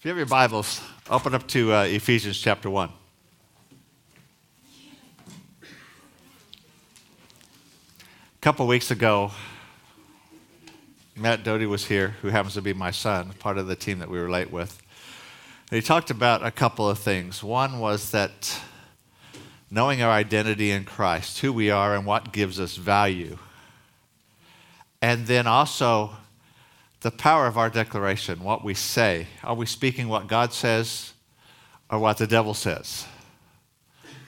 If you have your Bibles, open up to uh, Ephesians chapter 1. A couple weeks ago, Matt Doty was here, who happens to be my son, part of the team that we were late with. And he talked about a couple of things. One was that knowing our identity in Christ, who we are, and what gives us value. And then also the power of our declaration, what we say. Are we speaking what God says or what the devil says?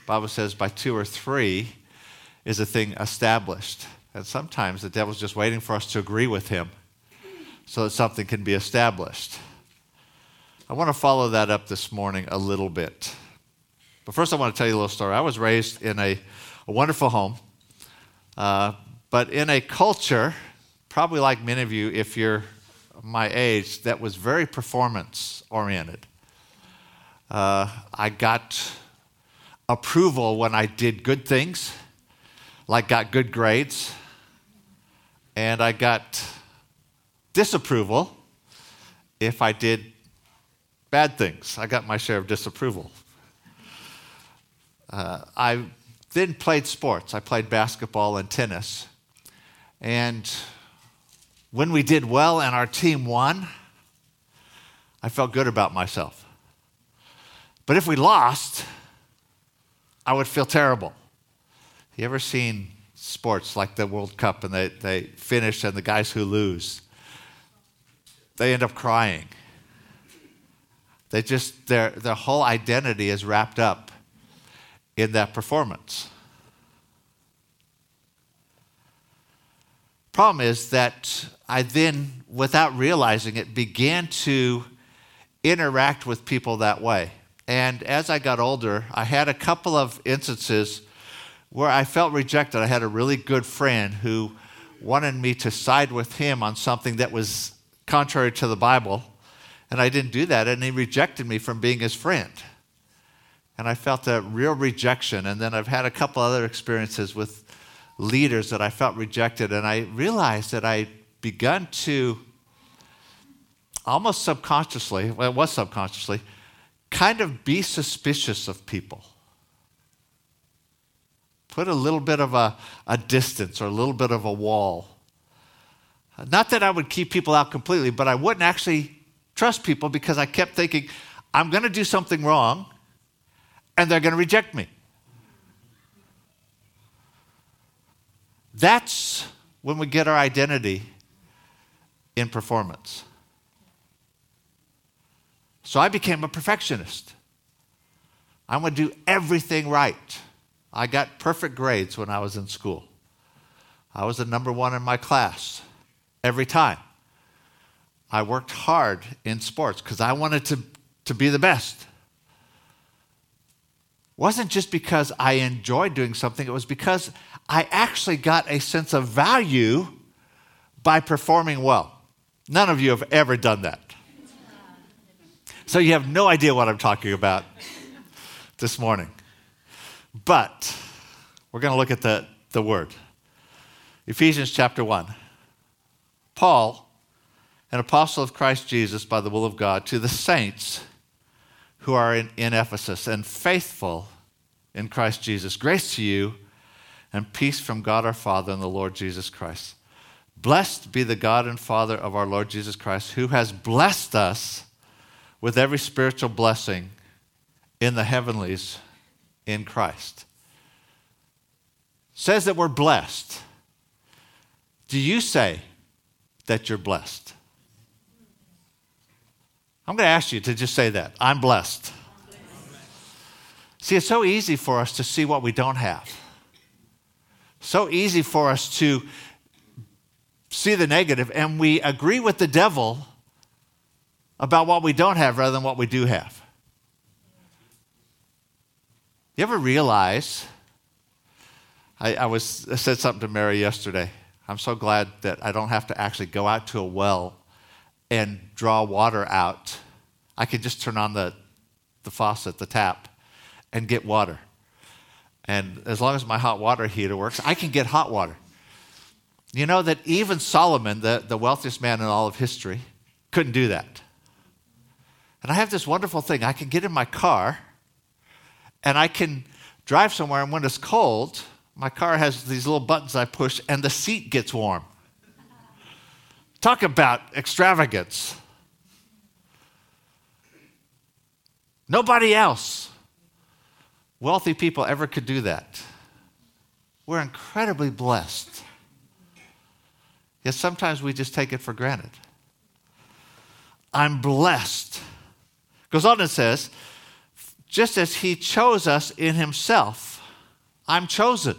Bible says by two or three is a thing established. And sometimes the devil's just waiting for us to agree with him so that something can be established. I want to follow that up this morning a little bit. But first, I want to tell you a little story. I was raised in a, a wonderful home, uh, but in a culture, probably like many of you, if you're my age that was very performance oriented. Uh, I got approval when I did good things, like got good grades, and I got disapproval if I did bad things. I got my share of disapproval. Uh, I then played sports. I played basketball and tennis. And when we did well and our team won, I felt good about myself. But if we lost, I would feel terrible. You ever seen sports like the World Cup and they, they finish and the guys who lose, they end up crying. They just, their, their whole identity is wrapped up in that performance. Problem is that I then, without realizing it, began to interact with people that way. And as I got older, I had a couple of instances where I felt rejected. I had a really good friend who wanted me to side with him on something that was contrary to the Bible, and I didn't do that, and he rejected me from being his friend. And I felt a real rejection. And then I've had a couple other experiences with leaders that I felt rejected. And I realized that I begun to almost subconsciously, well, it was subconsciously, kind of be suspicious of people. Put a little bit of a, a distance or a little bit of a wall. Not that I would keep people out completely, but I wouldn't actually trust people because I kept thinking, I'm going to do something wrong and they're going to reject me. That's when we get our identity in performance. So I became a perfectionist. I'm going to do everything right. I got perfect grades when I was in school. I was the number one in my class every time. I worked hard in sports because I wanted to, to be the best. Wasn't just because I enjoyed doing something, it was because I actually got a sense of value by performing well. None of you have ever done that. So you have no idea what I'm talking about this morning. But we're going to look at the, the word. Ephesians chapter 1. Paul, an apostle of Christ Jesus by the will of God, to the saints who are in, in Ephesus and faithful in Christ Jesus. Grace to you and peace from God our Father and the Lord Jesus Christ. Blessed be the God and Father of our Lord Jesus Christ, who has blessed us with every spiritual blessing in the heavenlies in Christ. Says that we're blessed. Do you say that you're blessed? I'm going to ask you to just say that. I'm blessed. See, it's so easy for us to see what we don't have. So easy for us to see the negative, and we agree with the devil about what we don't have rather than what we do have. You ever realize? I, I was I said something to Mary yesterday. I'm so glad that I don't have to actually go out to a well and draw water out. I can just turn on the, the faucet, the tap, and get water. And as long as my hot water heater works, I can get hot water. You know that even Solomon, the, the wealthiest man in all of history, couldn't do that. And I have this wonderful thing. I can get in my car and I can drive somewhere, and when it's cold, my car has these little buttons I push, and the seat gets warm. Talk about extravagance. Nobody else, wealthy people, ever could do that. We're incredibly blessed. Yet sometimes we just take it for granted. I'm blessed. Goes on and says, just as he chose us in himself, I'm chosen.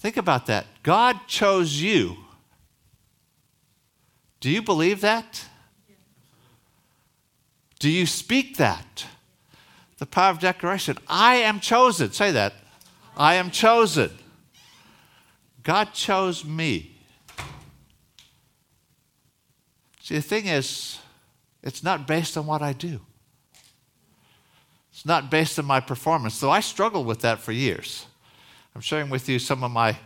Think about that. God chose you. Do you believe that? Do you speak that? The power of declaration. I am chosen. Say that. I am chosen. God chose me. See, the thing is, it's not based on what I do. It's not based on my performance, though I struggled with that for years. I'm sharing with you some of my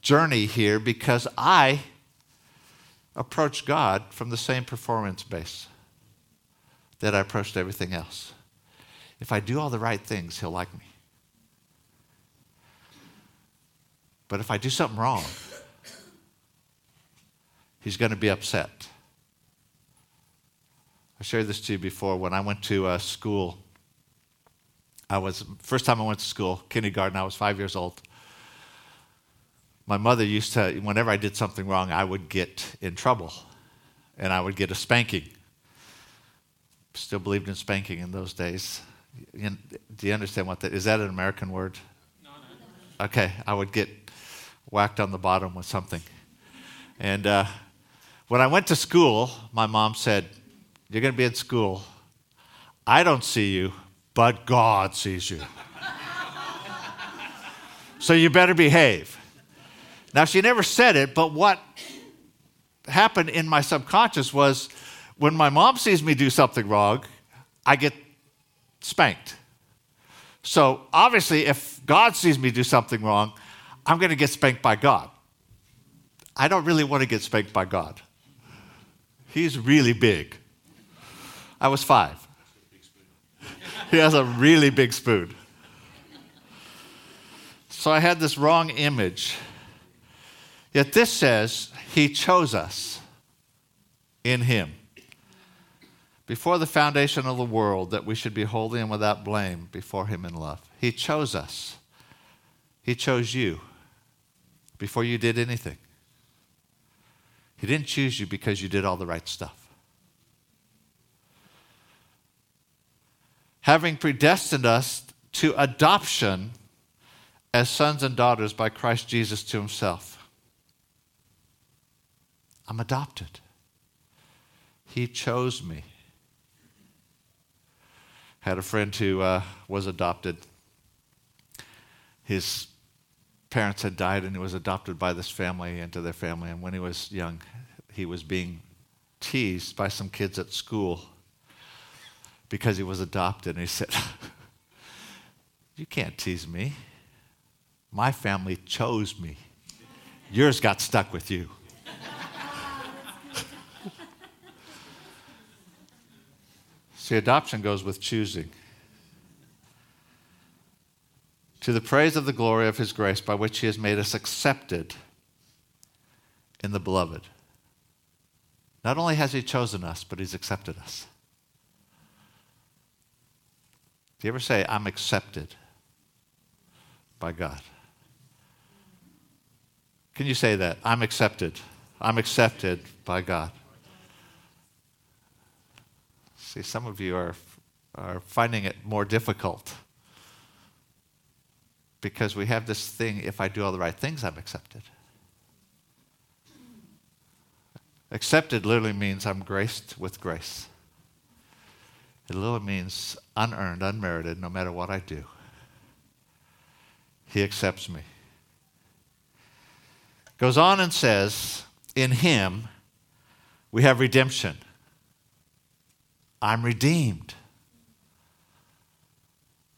journey here because I approach God from the same performance base that I approached everything else. If I do all the right things, He'll like me. But if I do something wrong, He's going to be upset. I shared this to you before. When I went to uh, school, I was first time I went to school, kindergarten. I was five years old. My mother used to, whenever I did something wrong, I would get in trouble, and I would get a spanking still believed in spanking in those days. Do you understand what that is? That an American word? No, no. Okay, I would get whacked on the bottom with something. And uh, when I went to school, my mom said, You're going to be in school. I don't see you, but God sees you. so you better behave. Now, she never said it, but what happened in my subconscious was when my mom sees me do something wrong, I get spanked. So obviously, if God sees me do something wrong, I'm going to get spanked by God. I don't really want to get spanked by God. He's really big. I was five. he has a really big spoon. So I had this wrong image. Yet this says, He chose us in Him before the foundation of the world that we should be holy and without blame before Him in love. He chose us, He chose you before you did anything. He didn't choose you because you did all the right stuff. Having predestined us to adoption as sons and daughters by Christ Jesus to Himself. I'm adopted. He chose me had a friend who uh, was adopted. His parents had died, and he was adopted by this family into their family. And when he was young, he was being teased by some kids at school because he was adopted. And he said, You can't tease me. My family chose me. Yours got stuck with you. See, adoption goes with choosing. To the praise of the glory of his grace by which he has made us accepted in the beloved. Not only has he chosen us, but he's accepted us. Do you ever say, I'm accepted by God? Can you say that? I'm accepted. I'm accepted by God. See, some of you are, are finding it more difficult because we have this thing if I do all the right things, I'm accepted. Accepted literally means I'm graced with grace. It literally means unearned, unmerited, no matter what I do. He accepts me. Goes on and says, In him we have redemption I'm redeemed.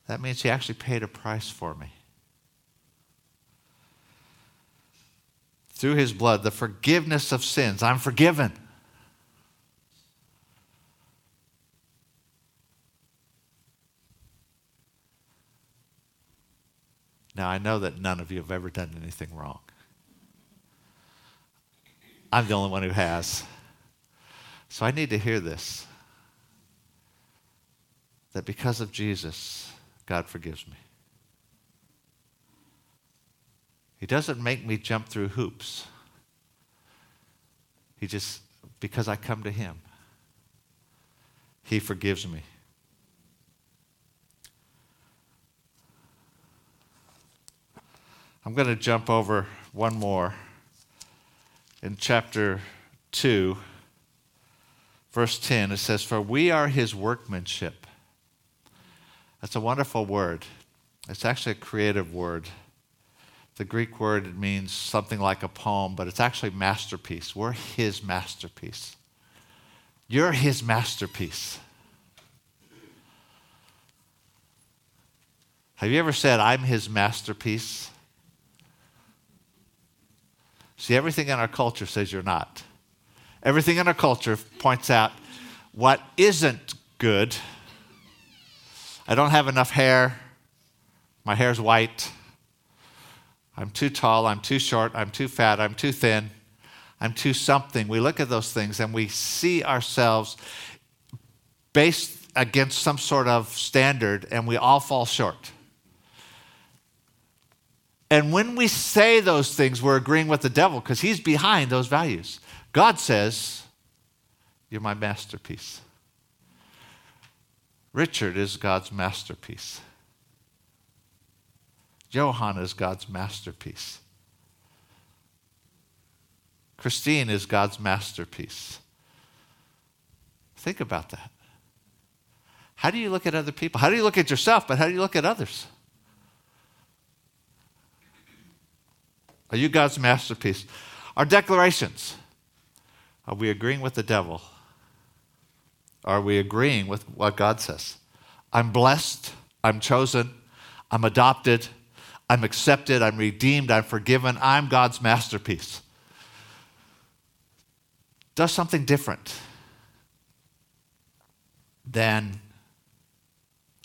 That means he actually paid a price for me. Through his blood, the forgiveness of sins, I'm forgiven. Now, I know that none of you have ever done anything wrong. I'm the only one who has. So I need to hear this that because of Jesus, God forgives me. He doesn't make me jump through hoops. He just, because I come to Him, He forgives me. I'm going to jump over one more. In chapter 2, verse 10, it says, For we are his workmanship. That's a wonderful word. It's actually a creative word. The Greek word means something like a poem, but it's actually masterpiece. We're his masterpiece. You're his masterpiece. Have you ever said, I'm his masterpiece? See, everything in our culture says you're not. Everything in our culture points out what isn't good. I don't have enough hair. My hair's white. I'm too tall. I'm too short. I'm too fat. I'm too thin. I'm too something. We look at those things and we see ourselves based against some sort of standard and we all fall short. And when we say those things, we're agreeing with the devil because he's behind those values. God says, You're my masterpiece. Richard is God's masterpiece. Johan is God's masterpiece. Christine is God's masterpiece. Think about that. How do you look at other people? How do you look at yourself, but how do you look at others? Are you God's masterpiece? Our declarations. Are we agreeing with the devil? Are we agreeing with what God says? I'm blessed. I'm chosen. I'm adopted. I'm accepted. I'm redeemed. I'm forgiven. I'm God's masterpiece. Does something different than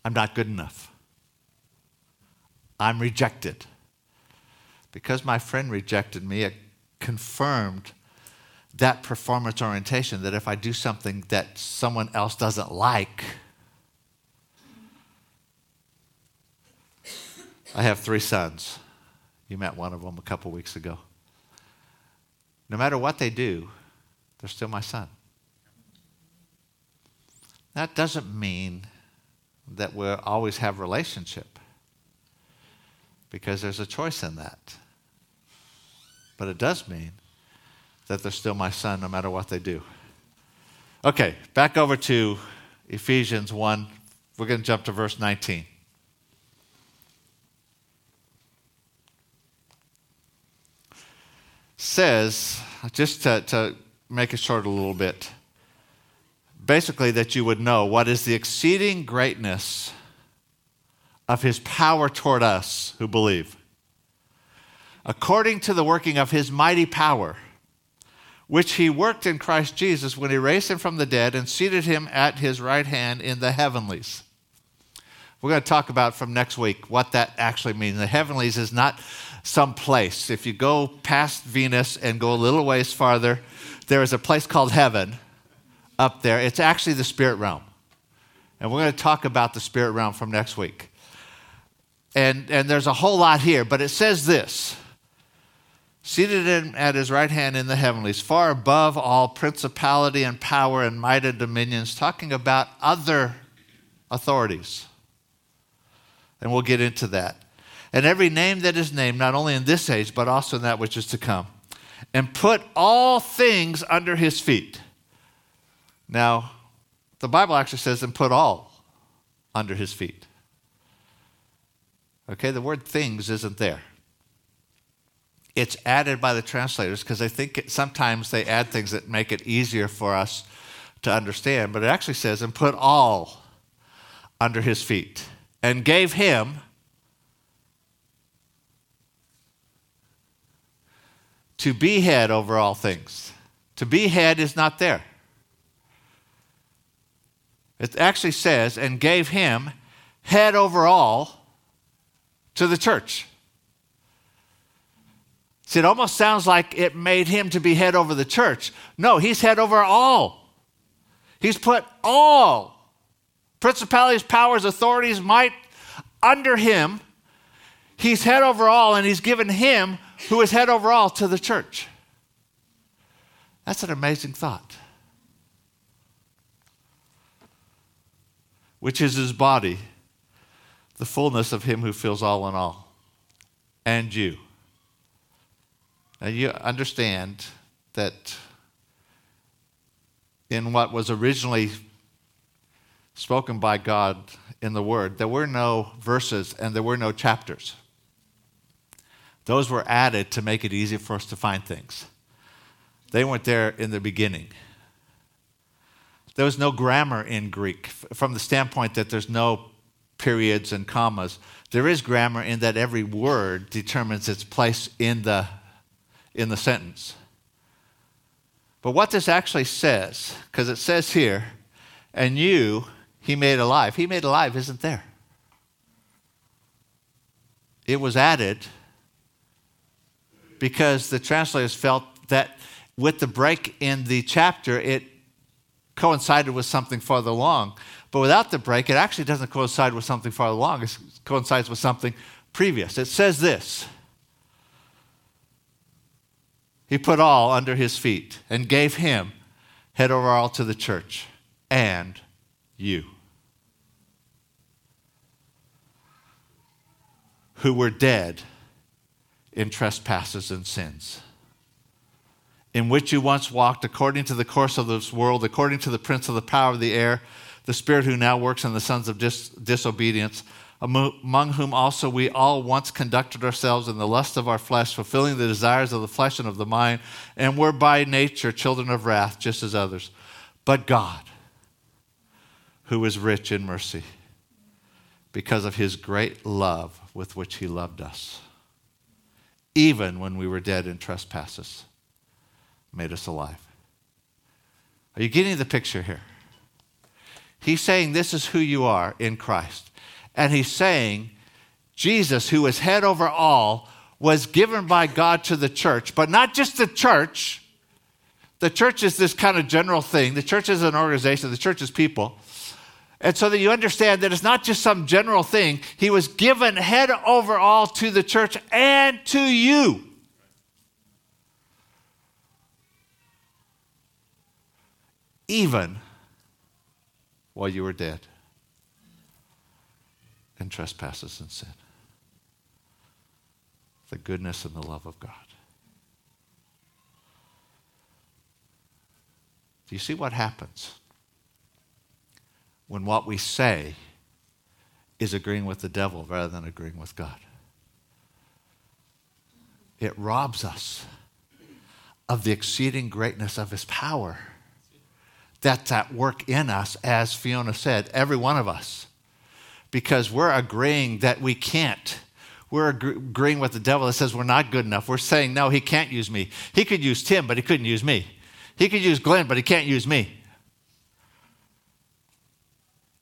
I'm not good enough. I'm rejected because my friend rejected me, it confirmed that performance orientation that if I do something that someone else doesn't like, I have three sons. You met one of them a couple weeks ago. No matter what they do, they're still my son. That doesn't mean that we'll always have relationship because there's a choice in that. But it does mean that they're still my son no matter what they do. Okay, back over to Ephesians 1. We're going to jump to verse 19. Says, just to, to make it short a little bit, basically that you would know what is the exceeding greatness of his power toward us who believe. According to the working of his mighty power, which he worked in Christ Jesus when he raised him from the dead and seated him at his right hand in the heavenlies. We're going to talk about from next week what that actually means. The heavenlies is not some place. If you go past Venus and go a little ways farther, there is a place called heaven up there. It's actually the spirit realm. And we're going to talk about the spirit realm from next week. And, and there's a whole lot here, but it says this seated at his right hand in the heavenlies, far above all principality and power and might and dominions, talking about other authorities. And we'll get into that. And every name that is named, not only in this age, but also in that which is to come. And put all things under his feet. Now, the Bible actually says, and put all under his feet. Okay, the word things isn't there. It's added by the translators because I think sometimes they add things that make it easier for us to understand, but it actually says, and put all under his feet, and gave him to be head over all things. To be head is not there. It actually says, and gave him head over all to the church. See, it almost sounds like it made him to be head over the church. No, he's head over all. He's put all principalities, powers, authorities, might under him. He's head over all, and he's given him, who is head over all, to the church. That's an amazing thought. Which is his body, the fullness of him who fills all in all, and you. Now, you understand that in what was originally spoken by God in the Word, there were no verses and there were no chapters. Those were added to make it easy for us to find things. They weren't there in the beginning. There was no grammar in Greek from the standpoint that there's no periods and commas. There is grammar in that every word determines its place in the, in the sentence. But what this actually says, because it says here, and you he made alive. He made alive isn't there. It was added because the translators felt that with the break in the chapter, it coincided with something farther along. But without the break, it actually doesn't coincide with something farther along. It coincides with something previous. It says this He put all under his feet and gave him head over all to the church and you. Who were dead in trespasses and sins in which you once walked according to the course of this world, according to the prince of the power of the air, the spirit who now works in the sons of dis- disobedience, among whom also we all once conducted ourselves in the lust of our flesh, fulfilling the desires of the flesh and of the mind, and were by nature children of wrath, just as others. But God, who is rich in mercy, because of his great love with which he loved us, even when we were dead in trespasses made us alive. Are you getting the picture here? He's saying this is who you are in Christ. And he's saying Jesus, who is head over all, was given by God to the church, but not just the church. The church is this kind of general thing. The church is an organization, the church is people. And so that you understand that it's not just some general thing. He was given head over all to the church and to you. even while you were dead in trespasses and sin. The goodness and the love of God. Do you see what happens when what we say is agreeing with the devil rather than agreeing with God? It robs us of the exceeding greatness of his power that's at work in us, as Fiona said, every one of us. Because we're agreeing that we can't. We're agreeing with the devil that says we're not good enough. We're saying, no, he can't use me. He could use Tim, but he couldn't use me. He could use Glenn, but he can't use me.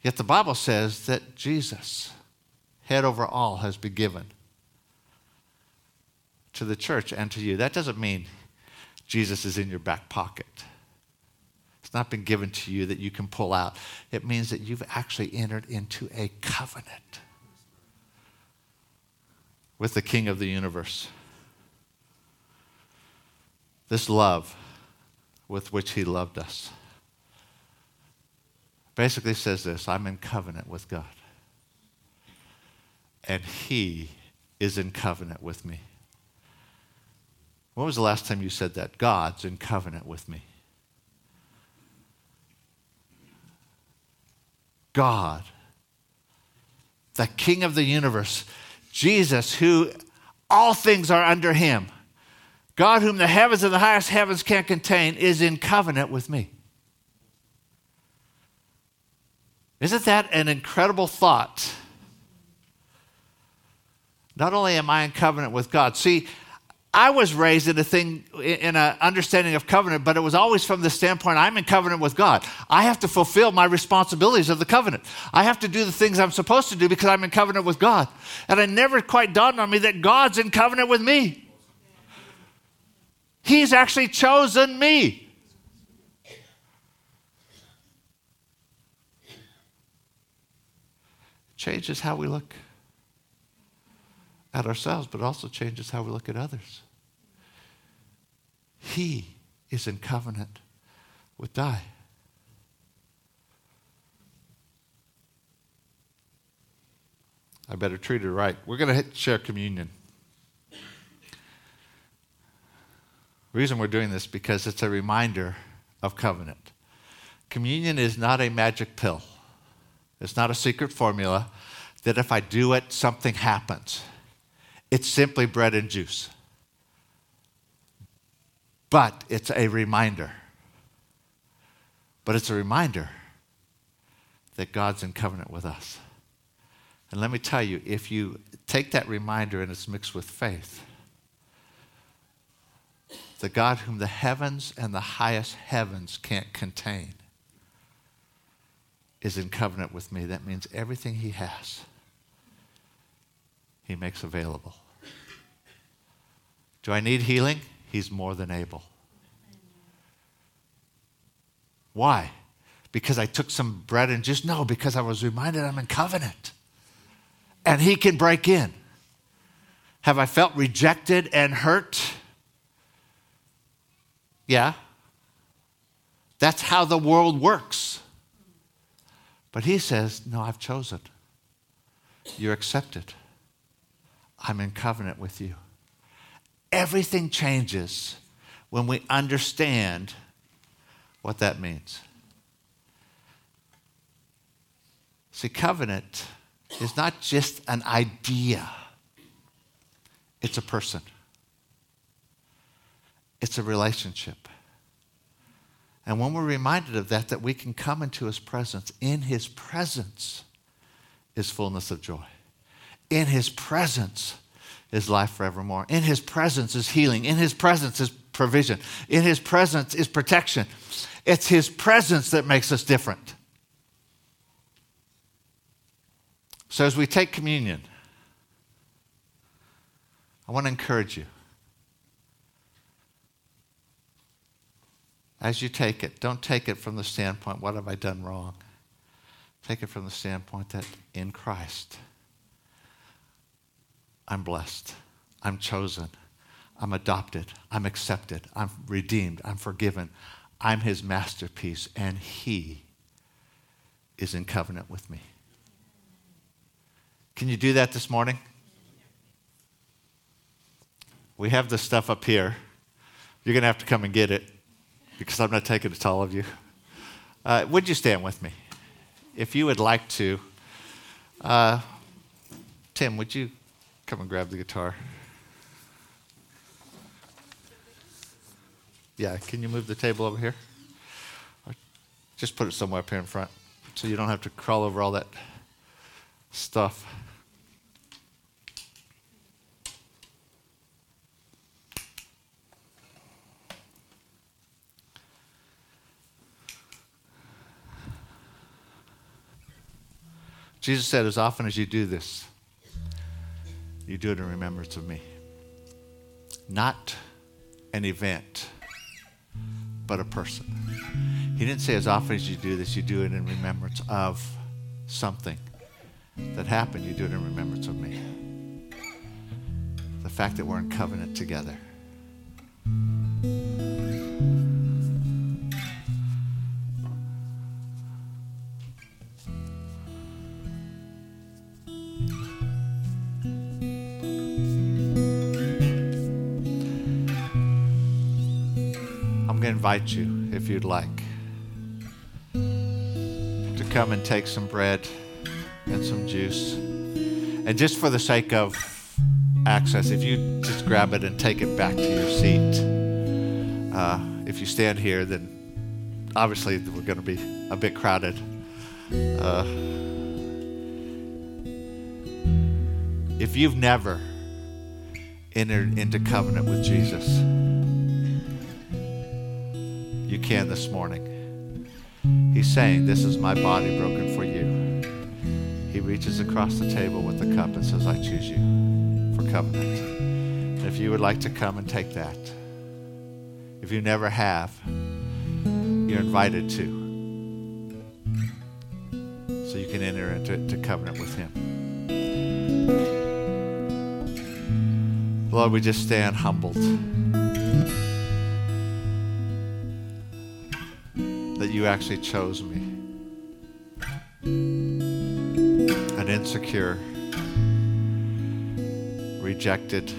Yet the Bible says that Jesus, head over all, has been given to the church and to you. That doesn't mean Jesus is in your back pocket. Not been given to you that you can pull out. It means that you've actually entered into a covenant with the King of the universe. This love with which he loved us basically says this I'm in covenant with God, and he is in covenant with me. When was the last time you said that? God's in covenant with me. God, the King of the universe, Jesus, who all things are under him, God, whom the heavens and the highest heavens can't contain, is in covenant with me. Isn't that an incredible thought? Not only am I in covenant with God, see, I was raised in a thing, in an understanding of covenant, but it was always from the standpoint I'm in covenant with God. I have to fulfill my responsibilities of the covenant. I have to do the things I'm supposed to do because I'm in covenant with God. And it never quite dawned on me that God's in covenant with me. He's actually chosen me. Changes how we look at ourselves, but also changes how we look at others. He is in covenant with Di. I better treat her right. We're going to share communion. The reason we're doing this because it's a reminder of covenant. Communion is not a magic pill. It's not a secret formula that if I do it, something happens. It's simply bread and juice. But it's a reminder. But it's a reminder that God's in covenant with us. And let me tell you, if you take that reminder and it's mixed with faith, the God whom the heavens and the highest heavens can't contain is in covenant with me. That means everything he has, he makes available. Do I need healing? He's more than able. Why? Because I took some bread and just no, because I was reminded I'm in covenant and he can break in. Have I felt rejected and hurt? Yeah. That's how the world works. But he says, No, I've chosen. You're accepted. I'm in covenant with you. Everything changes when we understand what that means. See, covenant is not just an idea, it's a person, it's a relationship. And when we're reminded of that, that we can come into his presence, in his presence is fullness of joy. In his presence is life forevermore. In his presence is healing. In his presence is provision. In his presence is protection. It's his presence that makes us different. So, as we take communion, I want to encourage you. As you take it, don't take it from the standpoint, what have I done wrong? Take it from the standpoint that in Christ, I'm blessed, I'm chosen, I'm adopted, I'm accepted, I'm redeemed, I'm forgiven, I'm his masterpiece, and he is in covenant with me. Can you do that this morning? We have this stuff up here. You're going to have to come and get it because I'm not taking it to all of you. Uh, would you stand with me? If you would like to, uh, Tim, would you come and grab the guitar? Yeah, can you move the table over here? Just put it somewhere up here in front so you don't have to crawl over all that stuff. Jesus said, As often as you do this, you do it in remembrance of me. Not an event, but a person. He didn't say, As often as you do this, you do it in remembrance of something that happened, you do it in remembrance of me. The fact that we're in covenant together. Invite you, if you'd like, to come and take some bread and some juice. And just for the sake of access, if you just grab it and take it back to your seat. Uh, if you stand here, then obviously we're going to be a bit crowded. Uh, if you've never entered into covenant with Jesus, can this morning. He's saying, This is my body broken for you. He reaches across the table with the cup and says, I choose you for covenant. And if you would like to come and take that, If you never have, you're invited to. So you can enter into, into covenant with Him. Lord, we just stand humbled you actually chose me. An insecure, rejected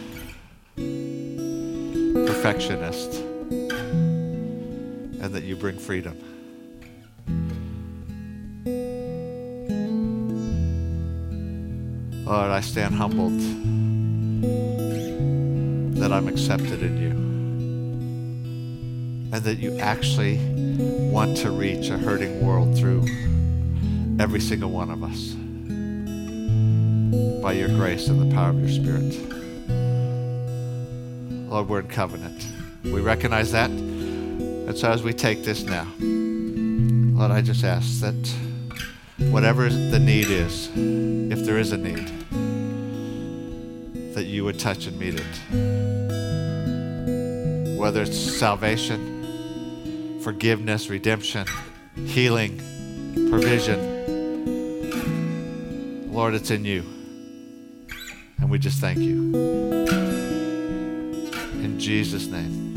perfectionist, and that you bring freedom. Lord, I stand humbled that I'm accepted in you. And that you actually want to reach a hurting world through every single one of us by your grace and the power of your Spirit. Lord, we're in covenant. We recognize that. And so as we take this now, Lord, I just ask that whatever the need is, if there is a need, that you would touch and meet it. Whether it's salvation, forgiveness, redemption, healing, provision, Lord, it's in you. And we just thank you. In Jesus' name.